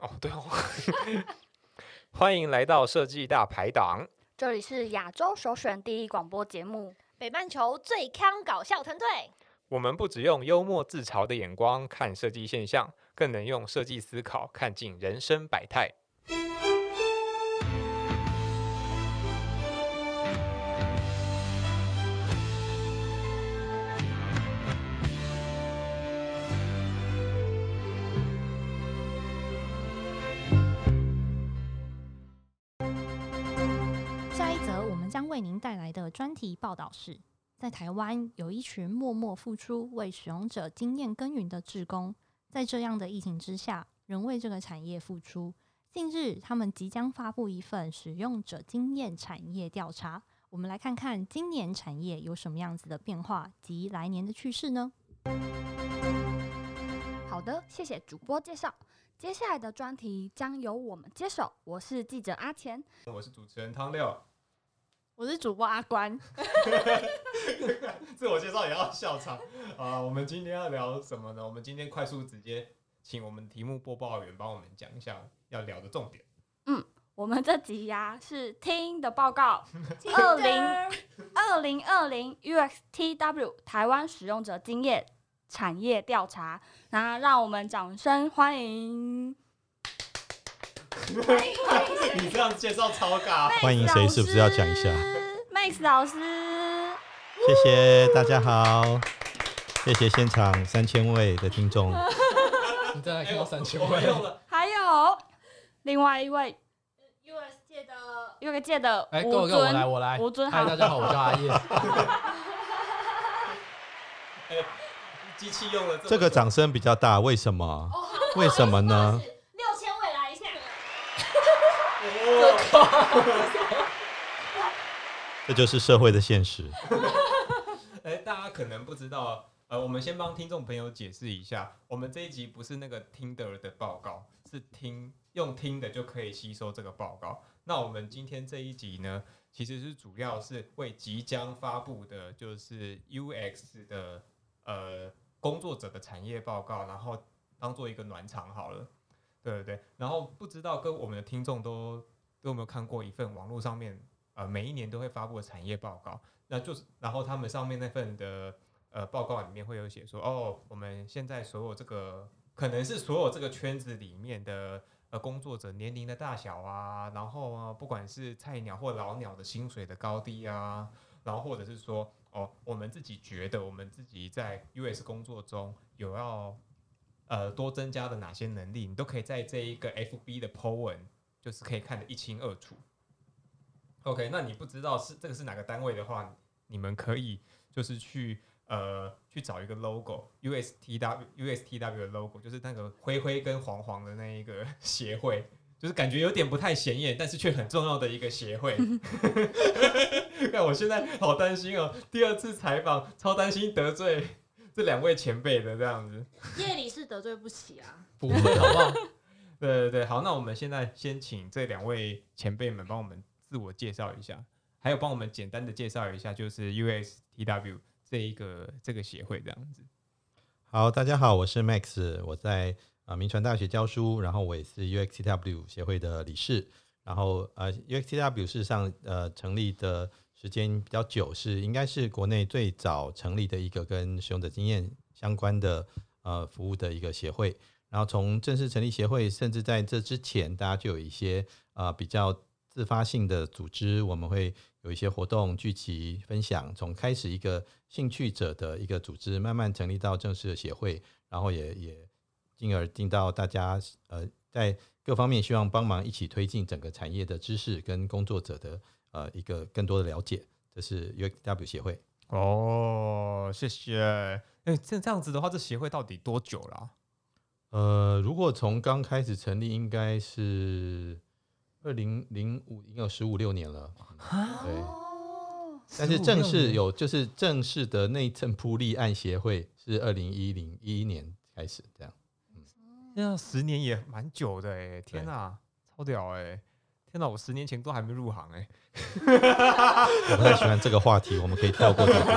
哦，对哦，欢迎来到设计大排档。这里是亚洲首选第一广播节目，北半球最康搞笑团队。我们不只用幽默自嘲的眼光看设计现象，更能用设计思考看尽人生百态。为您带来的专题报道是：在台湾有一群默默付出、为使用者经验耕耘的志工，在这样的疫情之下，仍为这个产业付出。近日，他们即将发布一份使用者经验产业调查。我们来看看今年产业有什么样子的变化及来年的趋势呢？好的，谢谢主播介绍。接下来的专题将由我们接手，我是记者阿钱。我是主持人汤六，我是主播阿关。自我介绍也要笑场啊！我们今天要聊什么呢？我们今天快速直接请我们题目播报员帮我们讲一下要聊的重点。嗯我们这集呀、是听的报告，二零二零二零 UXTW 台湾使用者经验产业调查。那让我们掌声欢迎 你这样介绍超尬。欢迎谁是不是要讲一下 Max 老师，谢谢大家好，谢谢现场三千位的听众。你再来看到三千位，了还有另外一位 US 界的 UX 界的哎，各位各位，我来，我来。吴尊嗨，大家好，我叫阿叶。机器用了么这个掌声比较大，为什么？为什么呢？六千位来一下，这就是社会的现实。哎，大家可能不知道，呃，我们先帮听众朋友解释一下，我们这一集不是那个听的的报告，是听用听的就可以吸收这个报告。那我们今天这一集呢，其实是主要是为即将发布的，就是 UX 的呃工作者的产业报告，然后当做一个暖场好了。对对对，然后不知道跟我们的听众都都有没有看过一份网络上面呃每一年都会发布的产业报告，那就是然后他们上面那份的呃报告里面会有写说，哦，我们现在所有这个可能是所有这个圈子里面的呃工作者年龄的大小啊，然后啊不管是菜鸟或老鸟的薪水的高低啊，然后或者是说哦我们自己觉得我们自己在 US 工作中有要呃多增加的哪些能力，你都可以在这一个 FB 的 po 文就是可以看得一清二楚。OK，那你不知道是这个是哪个单位的话，你们可以就是去呃去找一个 logo USTW USTW 的 logo，就是那个灰灰跟黄黄的那一个 协会，就是感觉有点不太显眼，但是却很重要的一个协会。看我现在好担心哦，第二次采访超担心得罪这两位前辈的这样子。夜里是得罪不起啊。不会，好不好？对对对，好，那我们现在先请这两位前辈们帮我们自我介绍一下，还有帮我们简单的介绍一下，就是 USTW 这一个这个协会这样子。好，大家好，我是 Max，我在呃民传大学教书，然后我也是 UXTW 协会的理事。然后呃，UXTW 事实上呃成立的时间比较久，是应该是国内最早成立的一个跟使用者经验相关的呃服务的一个协会。然后从正式成立协会，甚至在这之前，大家就有一些呃比较自发性的组织，我们会有一些活动聚集分享。从开始一个兴趣者的一个组织，慢慢成立到正式的协会，然后也也进而进到大家呃在各方面希望帮忙一起推进整个产业的知识跟工作者的呃一个更多的了解。这是 U W 协会。哦，谢谢。哎，这这样子的话，这协会到底多久了、呃，如果从刚开始成立，应该是二零零五，应该有十五六年了。对，哦，但是正式有就是正式的内政铺立案协会是二零一零一一年开始这样。嗯那十年也蛮久的哎，天哪，超屌哎！天哪，我十年前都还没入行哎。我不太喜欢这个话题，我们可以跳过这个。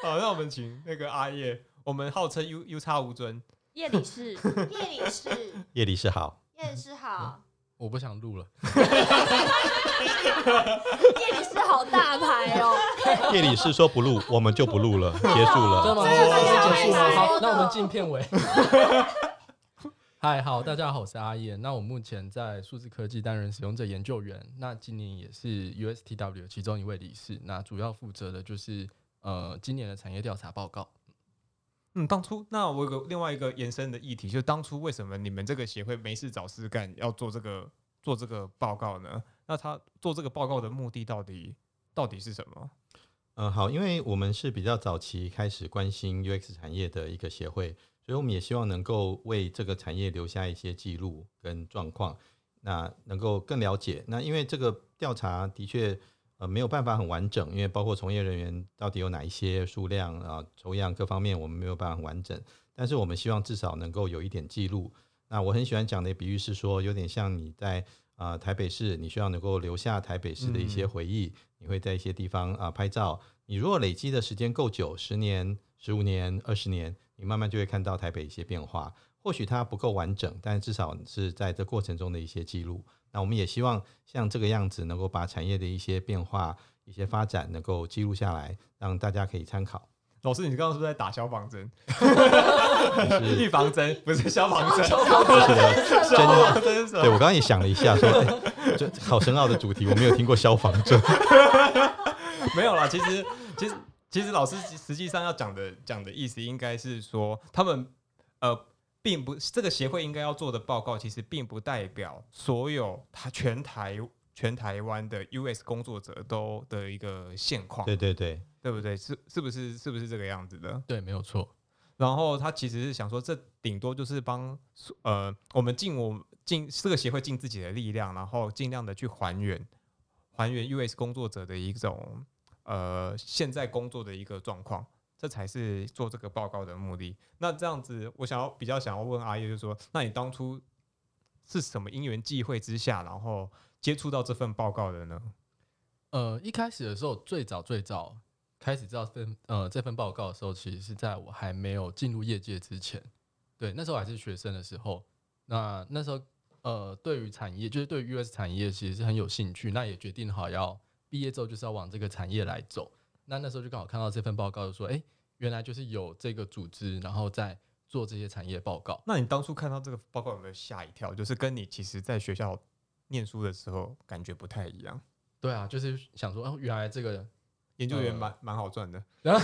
好，那我们请那个阿叶，我们号称 U U 叉吴尊叶理事，叶理事，叶理事好，叶理事好，我不想录了。叶理事好大牌哦。叶理事说不录，我们就不录了，结束真的了。吗？真的结束了。好，那我们的进片尾。嗨，好，大家好，我是阿燕。那我目前在数字科技担任使用者研究员，那今年也是 USTW 其中一位理事。那主要负责的就是呃今年的产业调查报告。嗯，当初那我有个另外一个延伸的议题，就是当初为什么你们这个协会没事找事干，要做这个做这个报告呢？那他做这个报告的目的到底到底是什么？嗯，好，因为我们是比较早期开始关心 UX 产业的一个协会，所以我们也希望能够为这个产业留下一些记录跟状况，那能够更了解。那因为这个调查的确呃没有办法很完整，因为包括从业人员到底有哪一些数量啊、抽样各方面我们没有办法很完整，但是我们希望至少能够有一点记录。那我很喜欢讲的比喻是说，有点像你在啊、呃台北市，你需要能够留下台北市的一些嗯回忆，你会在一些地方啊、拍照。你如果累积的时间够久，十年、十五年、二十年，你慢慢就会看到台北一些变化。或许它不够完整，但至少是在这过程中的一些记录。那我们也希望像这个样子，能够把产业的一些变化、一些发展能够记录下来，让大家可以参考。老师，你刚刚是不是在打消防针？就是 预防针不是消防针，这 个消防针是什么？对我刚刚也想了一下说，哎这好深奥的主题，我没有听过消防针。没有啦，其实其实其实老师实际上要讲的讲的意思应该是说，他们呃，并不这个协会应该要做的报告，其实并不代表所有他全台全台湾的 US 工作者都的一个现况，对对对，对不对？是是不是是不是这个样子的？对，没有错。然后他其实是想说，这顶多就是帮呃我们尽我尽这个协会尽自己的力量，然后尽量的去还原还原 US 工作者的一种呃现在工作的一个状况，这才是做这个报告的目的。那这样子，我想要比较想要问阿叶，就是说，那你当初是什么因缘际会之下，然后接触到这份报告的呢？呃，一开始的时候，最早最早开始知道这份呃这份报告的时候，其实是在我还没有进入业界之前。对，那时候还是学生的时候，那那时候呃，对于产业，就是对于 US 产业其实是很有兴趣，那也决定好要毕业之后就是要往这个产业来走。那那时候就刚好看到这份报告，就说，哎、原来就是有这个组织，然后在做这些产业报告。那你当初看到这个报告有没有吓一跳？就是跟你其实在学校念书的时候感觉不太一样。对啊，就是想说，哦，原来这个研究员呃蛮蛮好赚的，这样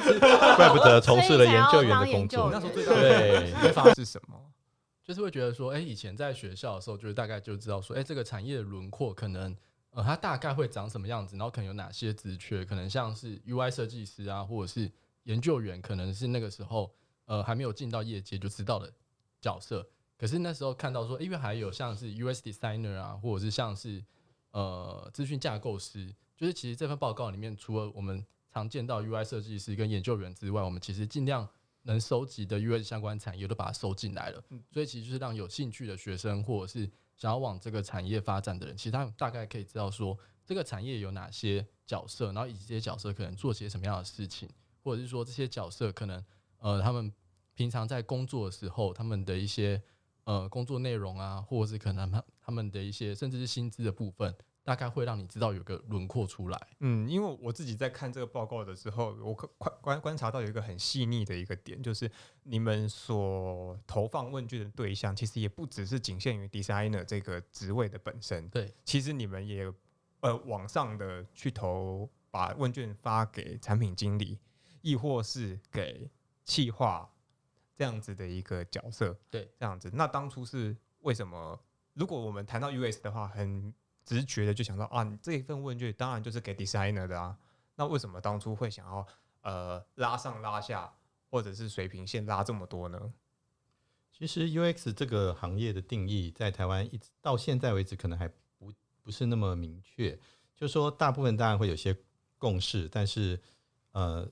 子，怪不得从事了研究员的工作。那时候最大的对开发是什么？就是会觉得说，哎、以前在学校的时候，就是大概就知道说，哎、这个产业的轮廓可能，呃，它大概会长什么样子，然后可能有哪些职缺，可能像是 UI 设计师啊，或者是研究员，可能是那个时候，呃，还没有进到业界就知道的角色。可是那时候看到说，因为还有像是 US designer 啊，或者是像是呃资讯架构师，就是其实这份报告里面，除了我们常见到 UI 设计师跟研究员之外，我们其实尽量能收集的 UI 相关产业都把它收进来了。所以其实就是让有兴趣的学生，或者是想要往这个产业发展的人，其实他大概可以知道说这个产业有哪些角色，然后以及这些角色可能做些什么样的事情，或者是说这些角色可能呃他们平常在工作的时候，他们的一些呃工作内容啊，或者是可能他他们的一些甚至是薪资的部分，大概会让你知道有个轮廓出来。嗯，因为我自己在看这个报告的时候，我观观观观察到有一个很细腻的一个点，就是你们所投放问卷的对象，其实也不只是仅限于 designer 这个职位的本身，对，其实你们也呃网上的去投，把问卷发给产品经理，亦或是给企划这样子的一个角色，对，这样子。那当初是为什么？如果我们谈到 US 的话，很直觉的就想到啊，你这一份问卷当然就是给 designer 的啊。那为什么当初会想要呃拉上拉下，或者是水平线拉这么多呢？其实 UX 这个行业的定义，在台湾一直到现在为止，可能还不不是那么明确。就是说，大部分当然会有些共识，但是呃，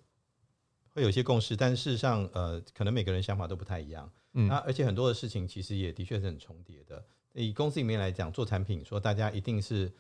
会有些共识，但是事实上，呃，可能每个人想法都不太一样。嗯那而且很多的事情其实也的确是很重叠的。以公司里面来讲，做产品说大家一定是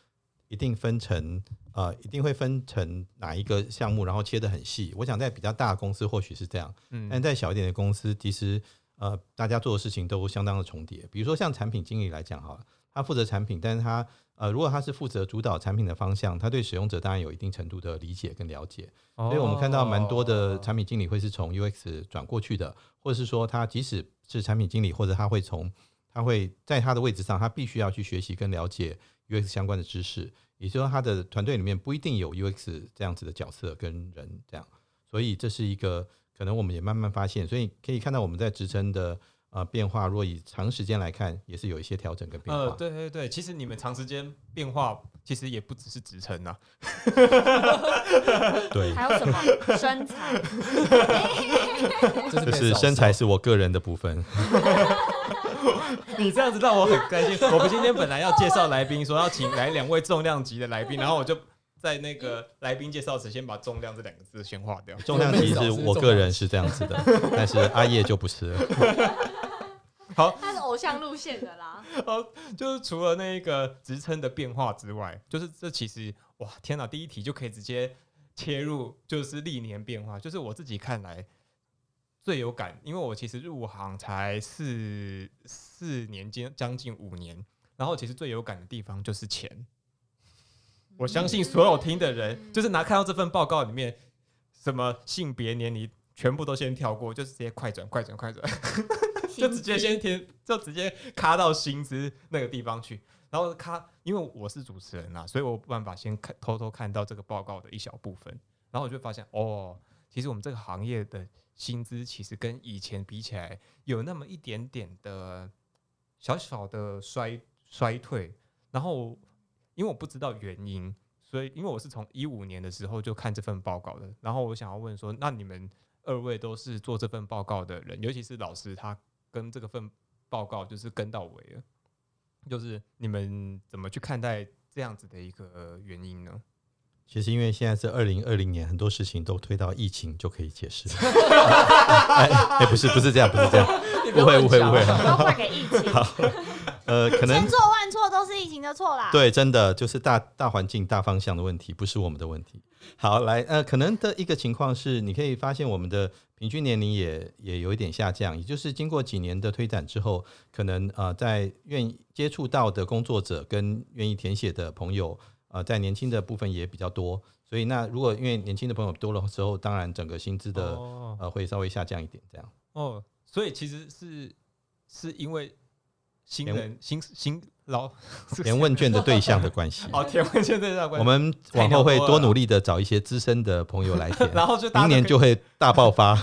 一定分成呃，一定会分成哪一个项目，然后切得很细。我想在比较大的公司或许是这样，嗯但在小一点的公司，其实呃，大家做的事情都相当的重叠。比如说像产品经理来讲，好了，他负责产品，但是他呃，如果他是负责主导产品的方向，他对使用者当然有一定程度的理解跟了解。所以我们看到蛮多的产品经理会是从 UX 转过去的，或者是说他即使是产品经理，或者他会从他会在他的位置上，他必须要去学习跟了解 UX 相关的知识，也就是说他的团队里面不一定有 UX 这样子的角色跟人这样，所以这是一个可能我们也慢慢发现，所以可以看到我们在职称的呃变化，若以长时间来看，也是有一些调整跟变化。呃，对对对，其实你们长时间变化，其实也不只是职称呐。对，还有什么身材？这就是是身材是我个人的部分。你这样子让我很开心。我们今天本来要介绍来宾，说要请来两位重量级的来宾，然后我就在那个来宾介绍时先把“重量”这两个字先划掉。重量级是我个人是这样子的，但是阿叶就不是了。好，他是偶像路线的啦。就是除了那个职称的变化之外，就是这其实哇，天哪！第一题就可以直接切入，就是历年变化。就是我自己看来最有感，因为我其实入行才四四年将将近五年，然后其实最有感的地方就是钱。我相信所有听的人，就是拿看到这份报告里面什么性别、年龄，全部都先跳过，就是直接快转、快转、快转。就直接先填，就直接卡到薪资那个地方去，然后卡，因为我是主持人呐、所以我有办法先看偷偷看到这个报告的一小部分，然后我就发现哦，其实我们这个行业的薪资其实跟以前比起来有那么一点点的小小的衰衰退，然后因为我不知道原因，所以因为我是从一五年的时候就看这份报告的，然后我想要问说，那你们二位都是做这份报告的人，尤其是老师他。跟这个份报告就是跟到尾了，就是你们怎么去看待这样子的一个原因呢？其实因为现在是二零二零年，很多事情都推到疫情就可以解释。哎、哎不是不是这样，不是这样，误会误会误会。都怪给疫情。呃，可能千错万错都是疫情的错啦。对，真的就是大大环境、大方向的问题，不是我们的问题。好，来，呃，可能的一个情况是，你可以发现我们的平均年龄也也有一点下降，也就是经过几年的推展之后，可能呃，在愿意接触到的工作者跟愿意填写的朋友，呃，在年轻的部分也比较多。所以，那如果因为年轻的朋友多了之后，当然整个薪资的、哦呃会稍微下降一点，这样。哦，所以其实是是因为新填人新新老 填问卷的对象的关系。哦，填问卷对象关系，我们往后会多努力的找一些资深的朋友来填，然后就明年就会大爆发。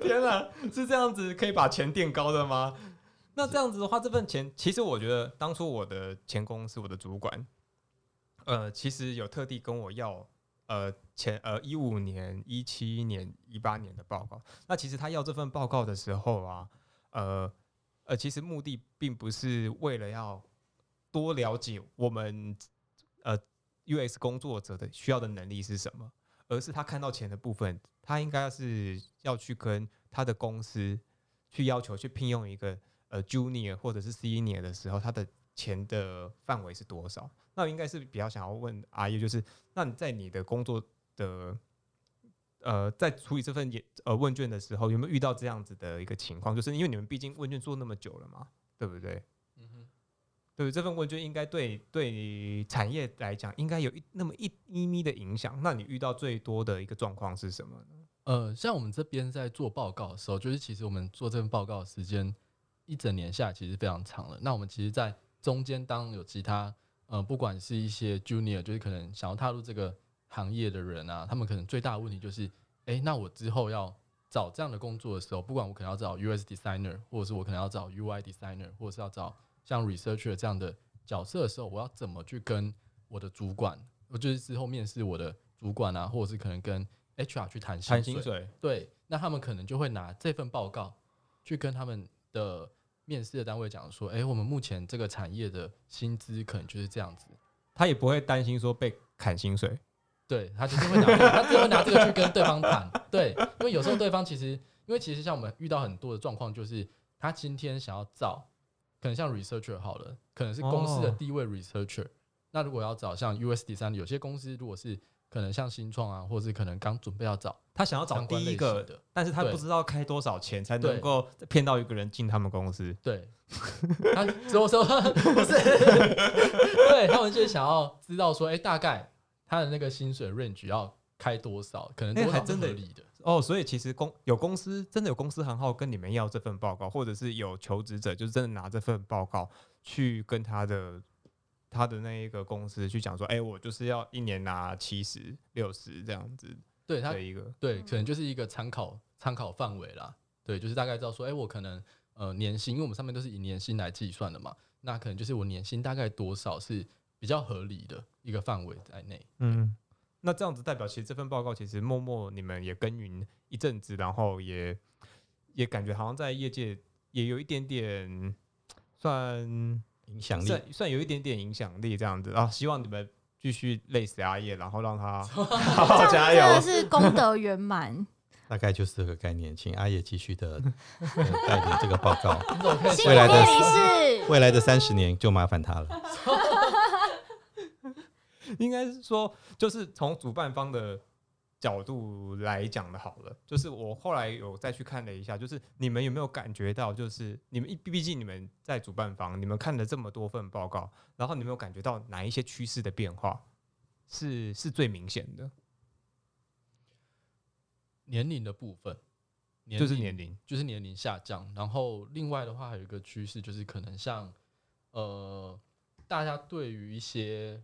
天哪，是这样子可以把钱垫高的吗？那这样子的话，这份钱其实我觉得当初我的前公司我的主管，呃，其实有特地跟我要呃前呃一五年、一七年、一八年的报告。那其实他要这份报告的时候啊，呃呃，其实目的并不是为了要多了解我们呃 US 工作者的需要的能力是什么，而是他看到钱的部分，他应该是要去跟他的公司去要求去聘用一个呃 junior 或者是 senior 的时候，他的钱的范围是多少？那应该是比较想要问阿叶，就是那你在你的工作的呃在处理这份也呃问卷的时候，有没有遇到这样子的一个情况？就是因为你们毕竟问卷做那么久了嘛，对不对？嗯哼对，这份问卷应该对对产业来讲，应该有一那么一咪咪的影响。那你遇到最多的一个状况是什么呢？呃，像我们这边在做报告的时候，就是其实我们做这份报告的时间一整年下来其实非常长了。那我们其实，在中间当有其他呃，不管是一些 junior，就是可能想要踏入这个行业的人啊，他们可能最大的问题就是，诶，那我之后要找这样的工作的时候，不管我可能要找 US designer，或者是我可能要找 UI designer，或者是要找像 researcher 这样的角色的时候，我要怎么去跟我的主管，我就是之后面试我的主管啊，或者是可能跟 HR 去谈。薪水，对，那他们可能就会拿这份报告去跟他们的面试的单位讲说，诶，我们目前这个产业的薪资可能就是这样子。他也不会担心说被砍薪水。对他就是会拿这个，他只会拿这个去跟对方谈。对，因为有时候对方其实，因为其实像我们遇到很多的状况，就是他今天想要找可能像 researcher 好了，可能是公司的哦第一位 researcher。那如果要找像 USD 三，有些公司如果是可能像新创啊，或是可能刚准备要找他想要找第一个，的，但是他不知道开多少钱才能对够骗到一个人进他们公司。对，他说说不是，对他们就想要知道说，哎、大概他的那个薪水 range 要开多少，可能那多少还真的理的。哦，所以其实公有公司真的有公司行号跟你们要这份报告，或者是有求职者就是真的拿这份报告去跟他的他的那一个公司去讲说，哎、我就是要一年拿七十六十这样子对他的一个，对，可能就是一个参考参考范围啦。对，就是大概知道说，哎、我可能呃年薪，因为我们上面都是以年薪来计算的嘛，那可能就是我年薪大概多少是比较合理的一个范围在内。嗯，那这样子代表其实这份报告其实默默你们也耕耘一阵子，然后也也感觉好像在业界也有一点点算影响力。算算有一点点影响力这样子啊，希望你们继续累死阿叶，然后让他 好好加真的油。是功德圆满。大概就是这个概念，请阿叶继续的、呃带领这个报告。未来的未来的三十年就麻烦他了。应该是说，就是从主办方的角度来讲的，好了，就是我后来有再去看了一下，就是你们有没有感觉到，就是你们毕竟你们在主办方，你们看了这么多份报告，然后你们有感觉到哪一些趋势的变化是是最明显的？年龄的部分，就是年龄，就是年龄下降。然后另外的话，还有一个趋势就是可能像呃，大家对于一些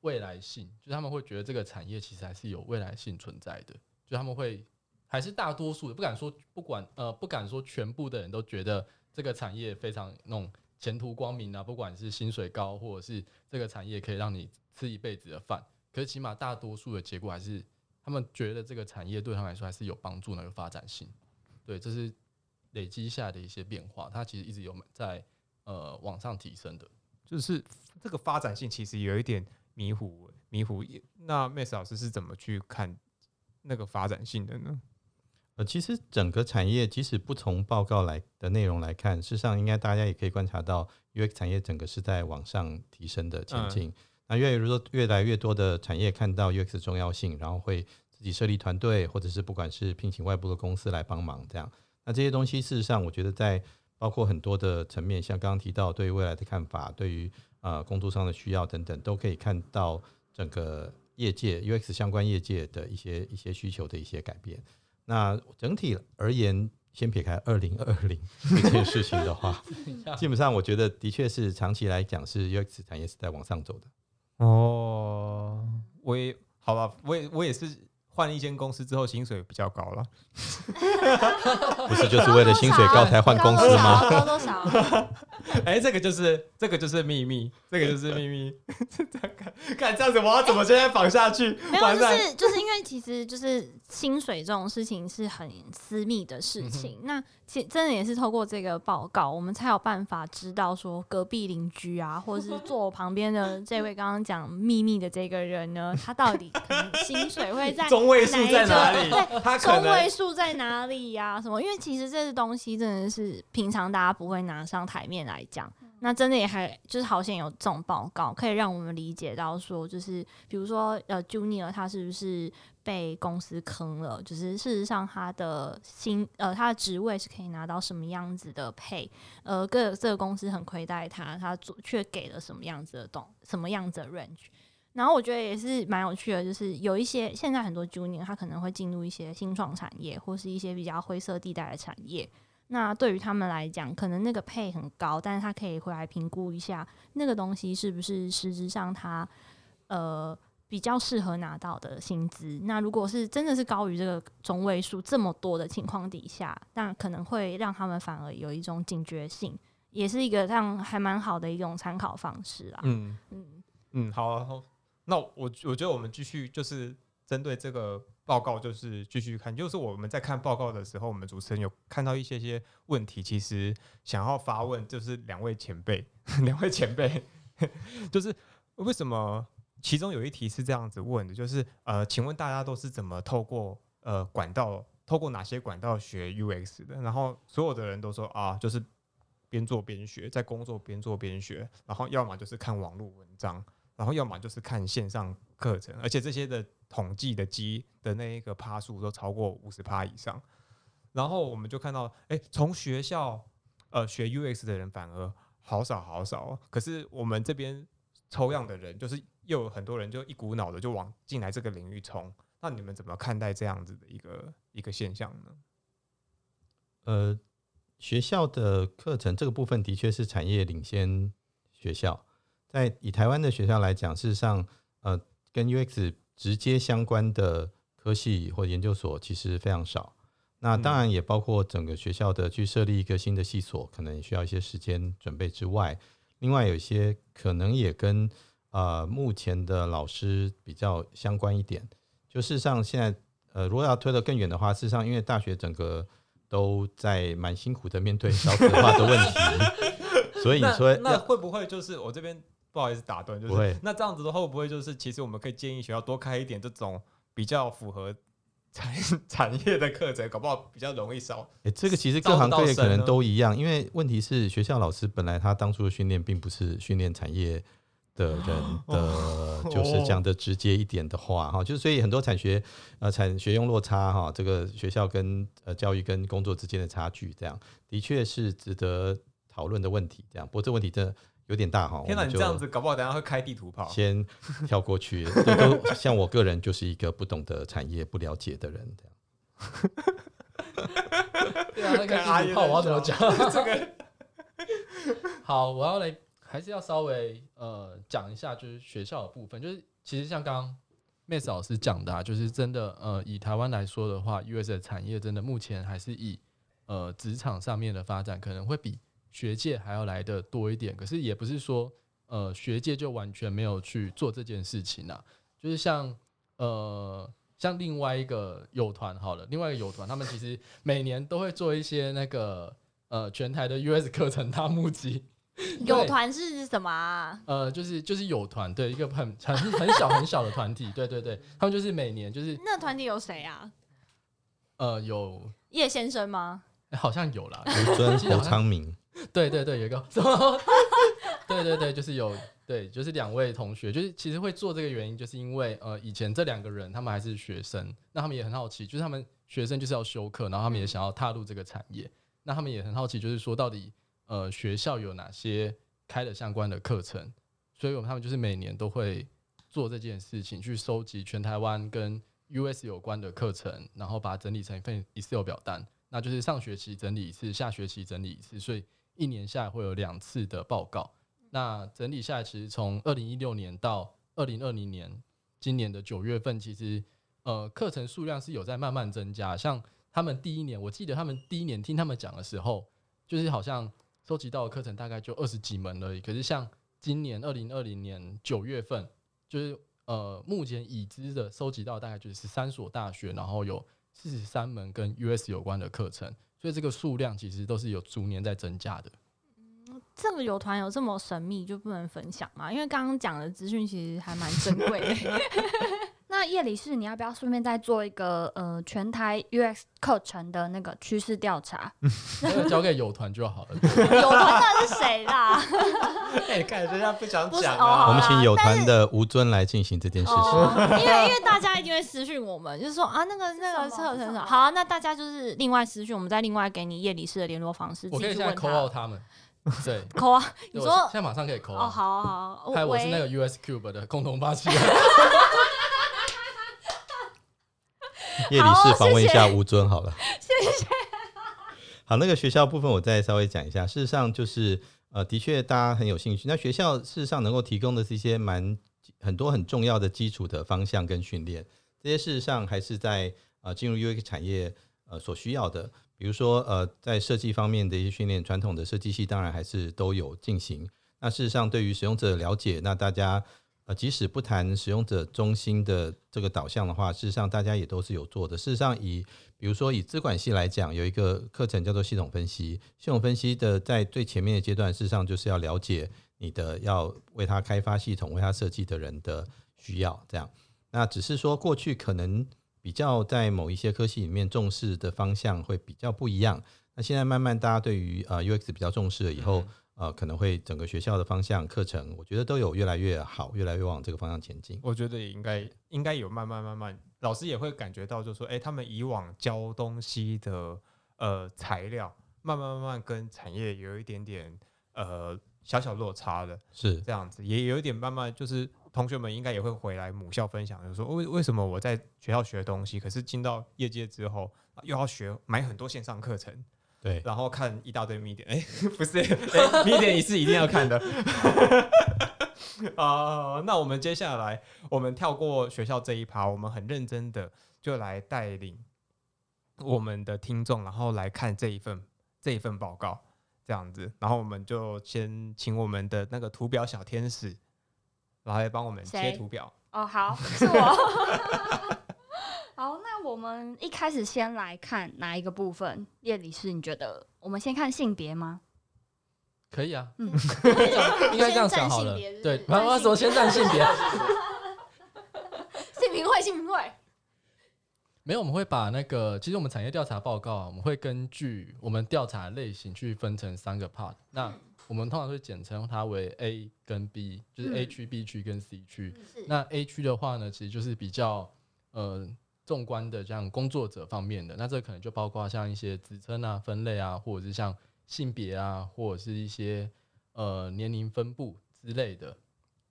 未来性，就是他们会觉得这个产业其实还是有未来性存在的，就他们会还是大多数的不敢说不管呃不敢说全部的人都觉得这个产业非常那种前途光明啊，不管是薪水高或者是这个产业可以让你吃一辈子的饭，可是起码大多数的结果还是他们觉得这个产业对他们来说还是有帮助那个发展性。对，这是累积下的一些变化，它其实一直有在呃往上提升的。就是这个发展性其实有一点迷糊迷糊。那 Miss 老师是怎么去看那个发展性的呢？呃，其实整个产业，即使不从报告来的内容来看，事实上应该大家也可以观察到，UX 产业整个是在往上提升的前进。那越如说越来越多的产业看到 UX 的重要性，然后会自己设立团队，或者是不管是聘请外部的公司来帮忙，这样。那这些东西事实上，我觉得在包括很多的层面，像刚刚提到对于未来的看法，对于呃工作上的需要等等，都可以看到整个业界 UX 相关业界的一些一些需求的一些改变。那整体而言，先撇开二零二零这件事情的话，基本上我觉得的确是长期来讲是 UX 产业是在往上走的。哦，我也好吧，我也我也是换了一间公司之后，薪水比较高了。不是就是为了薪水高才换公司吗？高多少？哎、这个就是这个就是秘密，这个就是秘密。这样看看这样子，我要怎么现在绑下去？没有，就是就是因为其实就是薪水这种事情是很私密的事情。那其真的也是透过这个报告，我们才有办法知道说隔壁邻居啊，或者是坐我旁边的这位刚刚讲秘密的这个人呢，他到底可能薪水会在 中位数在哪里哪一个？他可中位数在哪里呀、什么？因为其实这些东西真的是平常大家不会拿上台面来讲。那真的也还就是好险有这种报告，可以让我们理解到说，就是比如说呃，Junior 他是不是被公司坑了？就是事实上他的薪呃他的职位是可以拿到什么样子的配？呃，各这个公司很亏待他，他却给了什么样子的东什么样子的 range？然后我觉得也是蛮有趣的，就是有一些现在很多 junior 他可能会进入一些新创产业，或是一些比较灰色地带的产业。那对于他们来讲，可能那个配很高，但是他可以回来评估一下那个东西是不是实质上他呃比较适合拿到的薪资。那如果是真的是高于这个中位数这么多的情况底下，那可能会让他们反而有一种警觉性，也是一个让还蛮好的一种参考方式啊。嗯嗯嗯，好啊，好。那我我觉得我们继续就是针对这个报告，就是继续看。就是我们在看报告的时候，我们主持人有看到一些些问题，其实想要发问，就是两位前辈，两位前辈，就是为什么？其中有一题是这样子问的，就是呃，请问大家都是怎么透过呃管道，透过哪些管道学 UX 的？然后所有的人都说啊，就是边做边学，在工作边做边学，然后要么就是看网络文章，然后要么就是看线上课程，而且这些的统计的基的那一个趴数都超过五十趴以上。然后我们就看到，哎，从学校呃学 UX 的人反而好少好少，可是我们这边抽样的人，就是又有很多人就一股脑的就往进来这个领域冲。那你们怎么看待这样子的一个一个现象呢？呃，学校的课程这个部分的确是产业领先学校，在以台湾的学校来讲，事实上，呃，跟 UX 直接相关的科系或研究所其实非常少。那当然也包括整个学校的去设立一个新的系所，可能也需要一些时间准备之外，另外有一些可能也跟呃目前的老师比较相关一点。就事实上，现在呃，如果要推得更远的话，事实上，因为大学整个都在蛮辛苦的面对少子化的问题，所以你说那会不会就是我这边不好意思打断，就是那这样子的话，会不会就是其实我们可以建议学校多开一点这种比较符合产产业的课程，搞不好比较容易少。哎，这个其实各行各业可能都一样，因为问题是学校老师本来他当初的训练并不是训练产业。的人 的，就是讲的直接一点的话哈，就是所以很多产学呃产学用落差哈，这个学校跟呃教育跟工作之间的差距，这样的确是值得讨论的问题。这样，不过这问题真的有点大哈。天哪，你这样子搞不好等下会开地图炮。先跳过去，这都像我个人就是一个不懂得产业、不了解的人这样。对啊，开地图炮我要怎么讲？这 个好，我要来。还是要稍微呃讲一下，就是学校的部分，就是其实像刚刚 Miss 老师讲的，啊，就是真的呃以台湾来说的话，US 的产业真的目前还是以呃职场上面的发展可能会比学界还要来的多一点。可是也不是说呃学界就完全没有去做这件事情啊，就是像呃像另外一个友团好了，另外一个友团，他们其实每年都会做一些那个呃全台的 US 课程大募集。友团是什么啊？呃，就是就是友团，对，一个很很很小很小的团体，对对对，他们就是每年就是那团体有谁啊？呃，有叶先生吗？好像有啦，有尊、侯昌明，对对对，有一个，对对对，就是有，对，就是两位同学，就是其实会做这个原因，就是因为呃，以前这两个人他们还是学生，那他们也很好奇，就是他们学生就是要修课，然后他们也想要踏入这个产业，那他们也很好奇，就是说到底。呃，学校有哪些开的相关的课程？所以，我们他们就是每年都会做这件事情，去收集全台湾跟 US 有关的课程，然后把它整理成一份 Excel 表单。那就是上学期整理一次，下学期整理一次，所以一年下来会有两次的报告。那整理下来，其实从二零一六年到二零二零年，今年的九月份，其实呃课程数量是有在慢慢增加。像他们第一年，我记得他们第一年听他们讲的时候，就是好像。收集到的课程大概就二十几门而已，可是像今年二零二零年九月份，就是呃目前已知的收集到大概就是三所大学，然后有四十三门跟 US 有关的课程，所以这个数量其实都是有逐年在增加的。这个有团有这么神秘就不能分享吗？因为刚刚讲的资讯其实还蛮珍贵的。那叶理事，你要不要顺便再做一个呃全台 UX 课程的那个趋势调查？交给友团就好了。友团那是谁啦？哎，看人家不想讲啊。我们请友团的吴尊来进行这件事情。因为因为大家一定会私讯我们，就是说啊那个那个课程好啊，那大家就是另外私讯，我们再另外给你叶理事的联络方式。我可以现在 call 他们。对，扣啊！你说现在马上可以扣哦，好好。还有我是那个 US Cube 的共同发起人。叶理事访问一下吴尊好了，谢谢。好，那个学校部分我再稍微讲一下。事实上，就是呃，的确大家很有兴趣。那学校事实上能够提供的是一些蛮很多很重要的基础的方向跟训练，这些事实上还是在呃进入 UX 产业呃所需要的。比如说呃，在设计方面的一些训练，传统的设计系当然还是都有进行。那事实上，对于使用者的了解，那大家。即使不谈使用者中心的这个导向的话，事实上大家也都是有做的。事实上，以比如说以资管系来讲，有一个课程叫做系统分析。系统分析的在最前面的阶段，事实上就是要了解你的要为他开发系统、为他设计的人的需要。这样，那只是说过去可能比较在某一些科系里面重视的方向会比较不一样。那现在慢慢大家对于呃 UX 比较重视了以后，呃，可能会整个学校的方向课程，我觉得都有越来越好，越来越往这个方向前进。我觉得也应该应该有慢慢慢慢，老师也会感觉到，就是说，哎、他们以往教东西的呃材料，慢慢慢慢跟产业有一点点呃小小落差的是这样子，也有一点慢慢就是同学们应该也会回来母校分享，就是说为为什么我在学校学东西，可是进到业界之后又要学买很多线上课程，对，然后看一大堆 media，哎、不是，哎、media 也是一定要看的。啊、那我们接下来，我们跳过学校这一趴，我们很认真的就来带领我们的听众，然后来看这一份这一份报告，这样子，然后我们就先请我们的那个图表小天使，然后来帮我们切谁图表。哦，好，是我。我们一开始先来看哪一个部分？叶理事，你觉得我们先看性别吗？可以啊，嗯 应该这样想好了。对，然后说先占性别，性平会，性平会，没有，我们会把那个，其实我们产业调查报告啊，我们会根据我们调查类型去分成三个 part。那我们通常会简称它为 A 跟 B，就是嗯 A 区、B 区跟 C 区。那 A 区的话呢，其实就是比较呃纵观的，像工作者方面的，那这可能就包括像一些职称啊、分类啊，或者是像性别啊，或者是一些呃年龄分布之类的。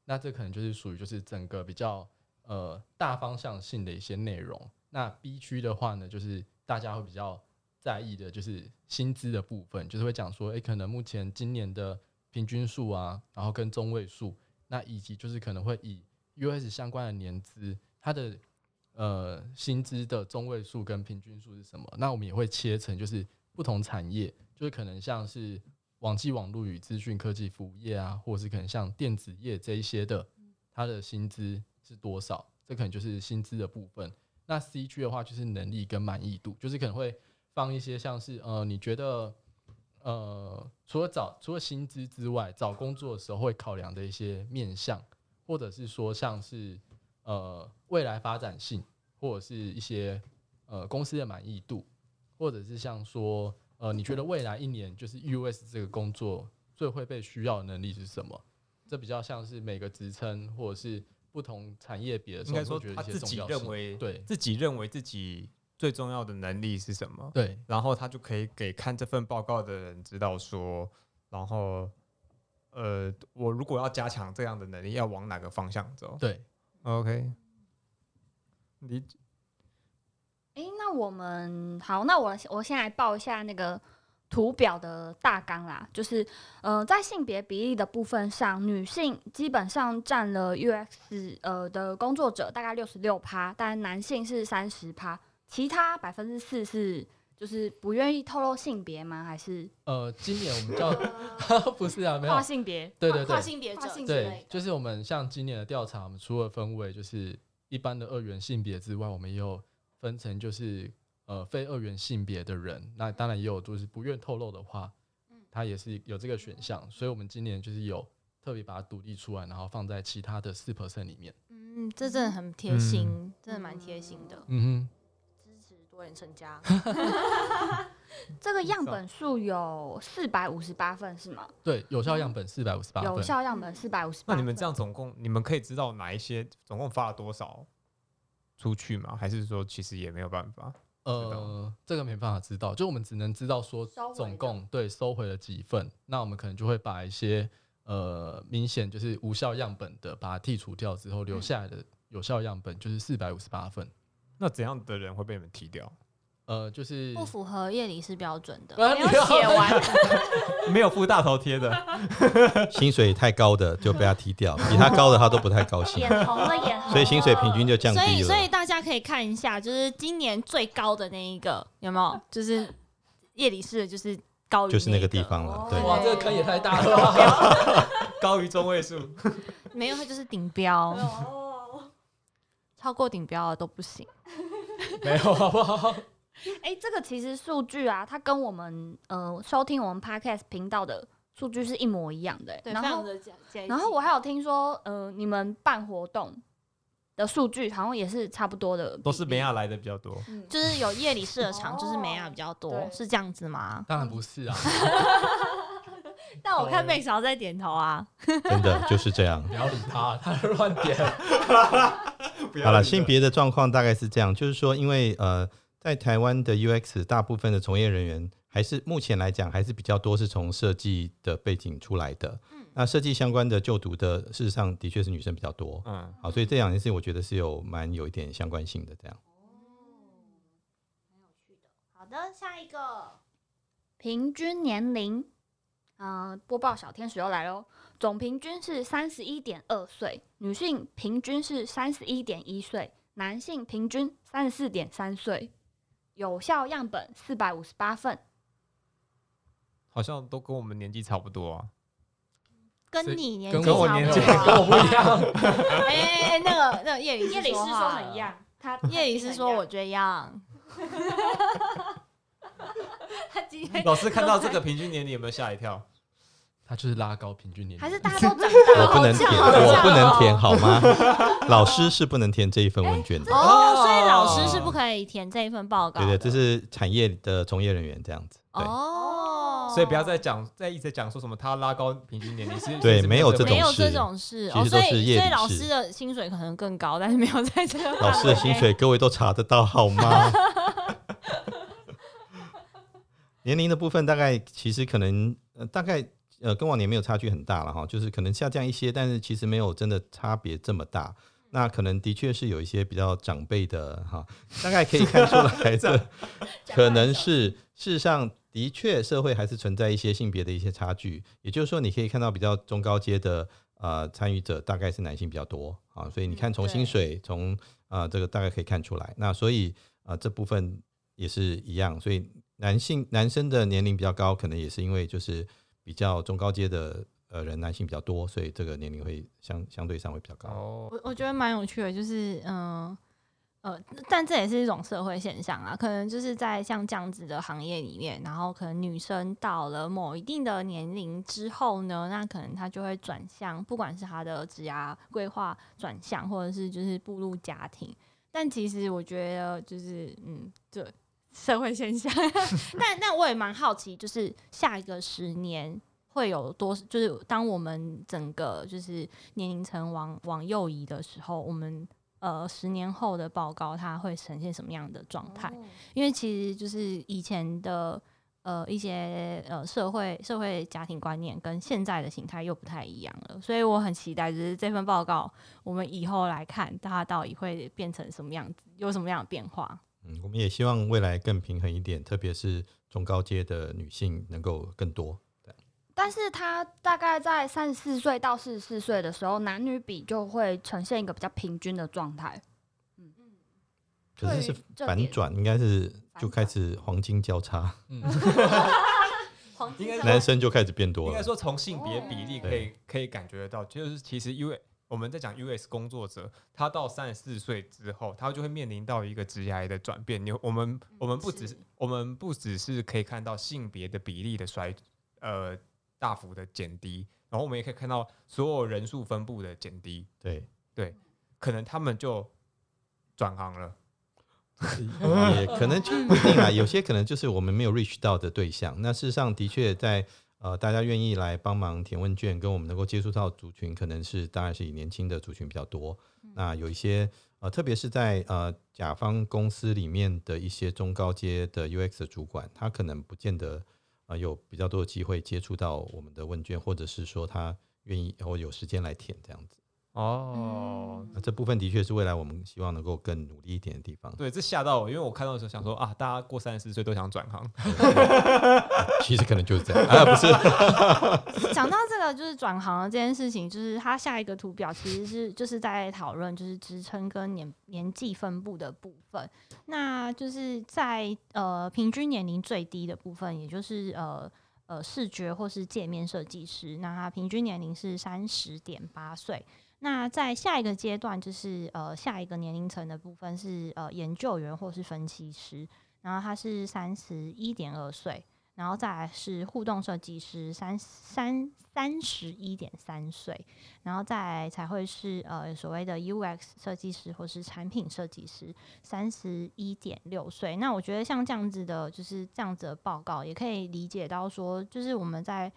那这可能就是属于就是整个比较呃大方向性的一些内容。那 B 区的话呢，就是大家会比较在意的，就是薪资的部分，就是会讲说，诶，可能目前今年的平均数啊，然后跟中位数，那以及就是可能会以 US 相关的年资，它的呃薪资的中位数跟平均数是什么？那我们也会切成就是不同产业，就是可能像是网际网络与资讯科技服务业啊，或者是可能像电子业这一些的，它的薪资是多少？这可能就是薪资的部分。那 C 区的话就是能力跟满意度，就是可能会放一些像是呃，你觉得呃，除了找除了薪资之外，找工作的时候会考量的一些面向，或者是说像是呃未来发展性，或者是一些呃公司的满意度，或者是像说呃你觉得未来一年就是 US 这个工作最会被需要的能力是什么？这比较像是每个职称或者是不同产业别的时候，应该说他自己认为对。自己认为自己最重要的能力是什么？对。然后他就可以给看这份报告的人知道说，然后呃，我如果要加强这样的能力，要往哪个方向走？对，？OK，理诶，那我们好，那我我先来报一下那个图表的大纲啦，就是呃，在性别比例的部分上，女性基本上占了 UX 呃的工作者大概六十六趴，但男性是三十趴，其他百分之四是就是不愿意透露性别吗？还是呃，今年我们叫 不是啊，没有。跨，性别？对对对，跨性别者跨性别对，就是我们像今年的调查，我们除了分为就是一般的二元性别之外，我们也有分成就是呃非二元性别的人，那当然也有就是不愿透露的话，嗯，他也是有这个选项，所以我们今年就是有特别把它独立出来，然后放在其他的四 percent 里面。嗯，这真的很贴心，真的蛮贴心的，嗯支持多人成家。这个样本数有四百五十八份是吗？对，有效样本四百五十八有，效样本四百五十八。那你们这样总共，你们可以知道哪一些总共发了多少出去吗？还是说其实也没有办法？呃，这个没办法知道，就我们只能知道说总共对收回了几份，那我们可能就会把一些呃明显就是无效样本的把它剔除掉之后，留下来的有效样本就是四百五十八份，那怎样的人会被你们踢掉？呃，就是不符合叶理是标准的，啊没有写完，没有附大头贴的，薪水太高的就被他踢掉，比他高的他都不太高兴，眼红了，眼红了。所以薪水平均就降所以低了。所以大家可以看一下，就是今年最高的那一个有没有？就是叶理事，就是高于就是那个个地方了，对，哇，这个坑也太大了！高于中位数。没有，它就是顶标，哦，超过顶标的都不行。没有好不好？哎，这个其实数据啊，它跟我们呃收听我们 podcast 频道的数据是一模一样的欸。然后然后我还有听说，呃，你们办活动的数据好像也是差不多的，都是梅亚来的比较多。嗯，就是有夜里市的场，就是梅亚哦比较多，对是这样子吗？当然不是啊，但我看好像在点头啊。真的就是这样。不要理他，他乱点。好了，性别的状况大概是这样，就是说，因为呃，在台湾的 UX 大部分的从业人员还是目前来讲还是比较多是从设计的背景出来的。嗯那设计相关的就读的，事实上的确是女生比较多。嗯，好，所以这两件事情我觉得是有蛮有一点相关性的。这样，好的，下一个。平均年龄，呃，播报小天使又来喽。总平均是三十一点二岁，女性平均是三十一点一岁，男性平均三十四点三岁。有效样本四百五十八份，好像都跟我们年纪差不多啊。跟你年跟纪差我年纪不多啊跟我不一样。哎哎哎，那个那个叶理叶里是说很样，他 叶理师说我觉得一样。他今天老师看到这个平均年龄有没有吓一跳？他就是拉高平均年龄，还是 大家都长大了，我不能填，我不能填哦好吗？老师是不能填这一份问卷的。哦，所以老师是不可以填这一份报告的。对对，这是产业的从业人员这样子。对，哦，所以不要再讲，再一直讲说什么他拉高平均年龄是，对没有这种没有这事种事其哦，所实都是业以所以老师的薪水可能更高，但是没有在这个老师的薪水各位都查得到好吗？年龄的部分大概其实可能呃大概呃跟往年没有差距很大了哈，就是可能下降一些，但是其实没有真的差别这么大。那可能的确是有一些比较长辈的哈，大概可以看出来的，可能是事实上的确社会还是存在一些性别的一些差距。也就是说，你可以看到比较中高阶的呃参与者大概是男性比较多啊，所以你看从薪水从啊、这个大概可以看出来。那所以啊、这部分也是一样，所以男性男生的年龄比较高，可能也是因为就是比较中高阶的呃人男性比较多，所以这个年龄会相相对上会比较高。哦，我我觉得蛮有趣的，就是嗯呃但这也是一种社会现象啊。可能就是在像这样子的行业里面，然后可能女生到了某一定的年龄之后呢，那可能她就会转向，不管是她的职涯规划转向，或者是就是步入家庭。但其实我觉得就是嗯，这社会现象。但但我也蛮好奇，就是下一个十年。会有多，就是当我们整个就是年龄层往往右移的时候，我们呃十年后的报告它会呈现什么样的状态？因为其实就是以前的呃一些呃社会社会家庭观念跟现在的形态又不太一样了，所以我很期待就是这份报告我们以后来看它到底会变成什么样子，有什么样的变化。嗯，我们也希望未来更平衡一点，特别是中高阶的女性能够更多。但是他大概在三十四岁到四十四岁的时候，男女比就会呈现一个比较平均的状态。嗯嗯可是是反转，应该是就开始黄金交叉，嗯，应该男生就开始变多了。应该说从性别比例可以对可以感觉得到，就是其实 U 我们在讲 US 工作者，他到三十四岁之后，他就会面临到一个职涯的转变。你我们我们不只是我们不只是可以看到性别的比例的衰呃大幅的减低，然后我们也可以看到所有人数分布的减低，对对，可能他们就转行了。也可能就不一定啊，有些可能就是我们没有 reach 到的对象。那事实上的确在呃大家愿意来帮忙填问卷，跟我们能够接触到族群，可能是当然是以年轻的族群比较多。那有一些呃，特别是在呃甲方公司里面的一些中高阶的 UX 的主管，他可能不见得呃有比较多的机会接触到我们的问卷，或者是说他愿意或有时间来填这样子。哦，那这部分的确是未来我们希望能够更努力一点的地方。对，这吓到我，因为我看到的时候想说啊，大家过三十四岁都想转行，其实可能就是这样啊，不是。讲到这个就是转行的这件事情，就是它下一个图表其实是就是在讨论就是职称跟年年纪分布的部分。那就是在呃平均年龄最低的部分，也就是呃呃视觉或是界面设计师，那他平均年龄是三十点八岁。那在下一个阶段，就是呃下一个年龄层的部分是呃研究员或是分析师，然后他是三十一点二岁。然后再来是互动设计师，三三三十一点三岁，然后再才会是呃所谓的 UX 设计师或是产品设计师，三十一点六岁。那我觉得像这样子的，就是这样子的报告，也可以理解到说，就是我们在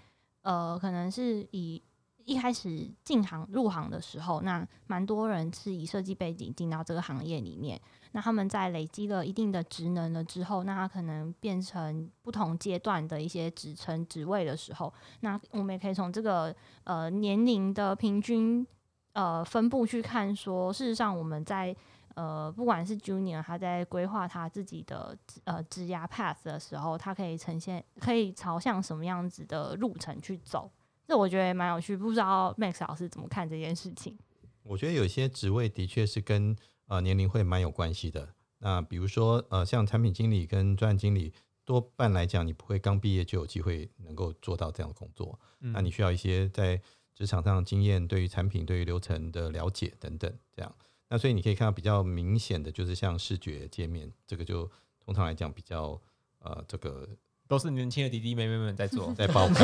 呃可能是以一开始进行入行的时候，那蛮多人是以设计背景进到这个行业里面。那他们在累积了一定的职能了之后，那他可能变成不同阶段的一些职称职位的时候，那我们也可以从这个呃年龄的平均呃分布去看，说事实上我们在呃不管是 Junior 他在规划他自己的呃职涯 path 的时候，他可以呈现可以朝向什么样子的路程去走，这我觉得蛮有趣，不知道 Max 老师怎么看这件事情？我觉得有些职位的确是跟呃，年龄会蛮有关系的。那比如说，呃，像产品经理跟专案经理，多半来讲，你不会刚毕业就有机会能够做到这样的工作。那你需要一些在职场上的经验，对于产品、对于流程的了解等等，这样。那所以你可以看到比较明显的就是像视觉界面，这个就通常来讲比较呃，这个都是年轻的弟弟妹妹们在做，在爆肝。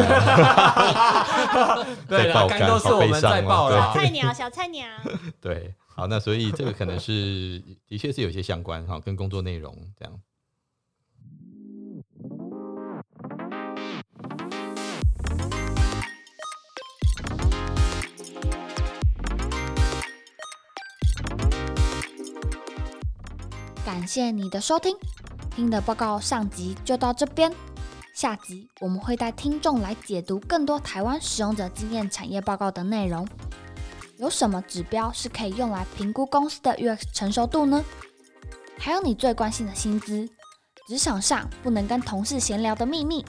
对了，肝都是我们在爆了。菜鸟，小菜鸟。对。好，那所以这个可能是的确是有些相关哈，跟工作内容这样。感谢你的收听，听的报告上集就到这边，下集我们会带听众来解读更多台湾使用者经验产业报告的内容。有什么指标是可以用来评估公司的 UX 成熟度呢？还有你最关心的薪资，职场上不能跟同事闲聊的秘密。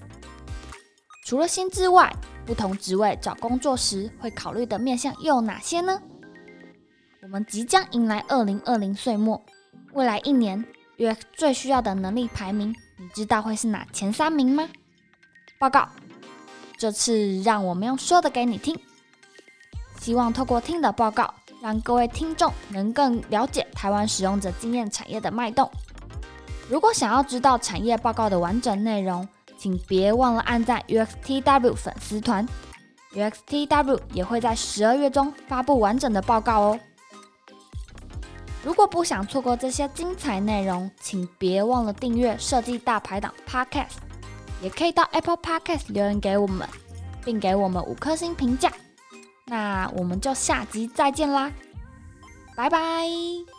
除了薪资外，不同职位找工作时会考虑的面向又有哪些呢？我们即将迎来二零二零岁末，未来一年 UX 最需要的能力排名，你知道会是哪前三名吗？报告，这次让我们用说的给你听。希望透过听的报告，让各位听众能更了解台湾使用者经验产业的脉动。如果想要知道产业报告的完整内容，请别忘了按赞 UXTW 粉丝团，UXTW 也会在十二月中发布完整的报告哦。如果不想错过这些精彩内容，请别忘了订阅设计大排档 Podcast，也可以到 Apple Podcast 留言给我们，并给我们五颗星评价。那我们就下集再见啦，拜拜。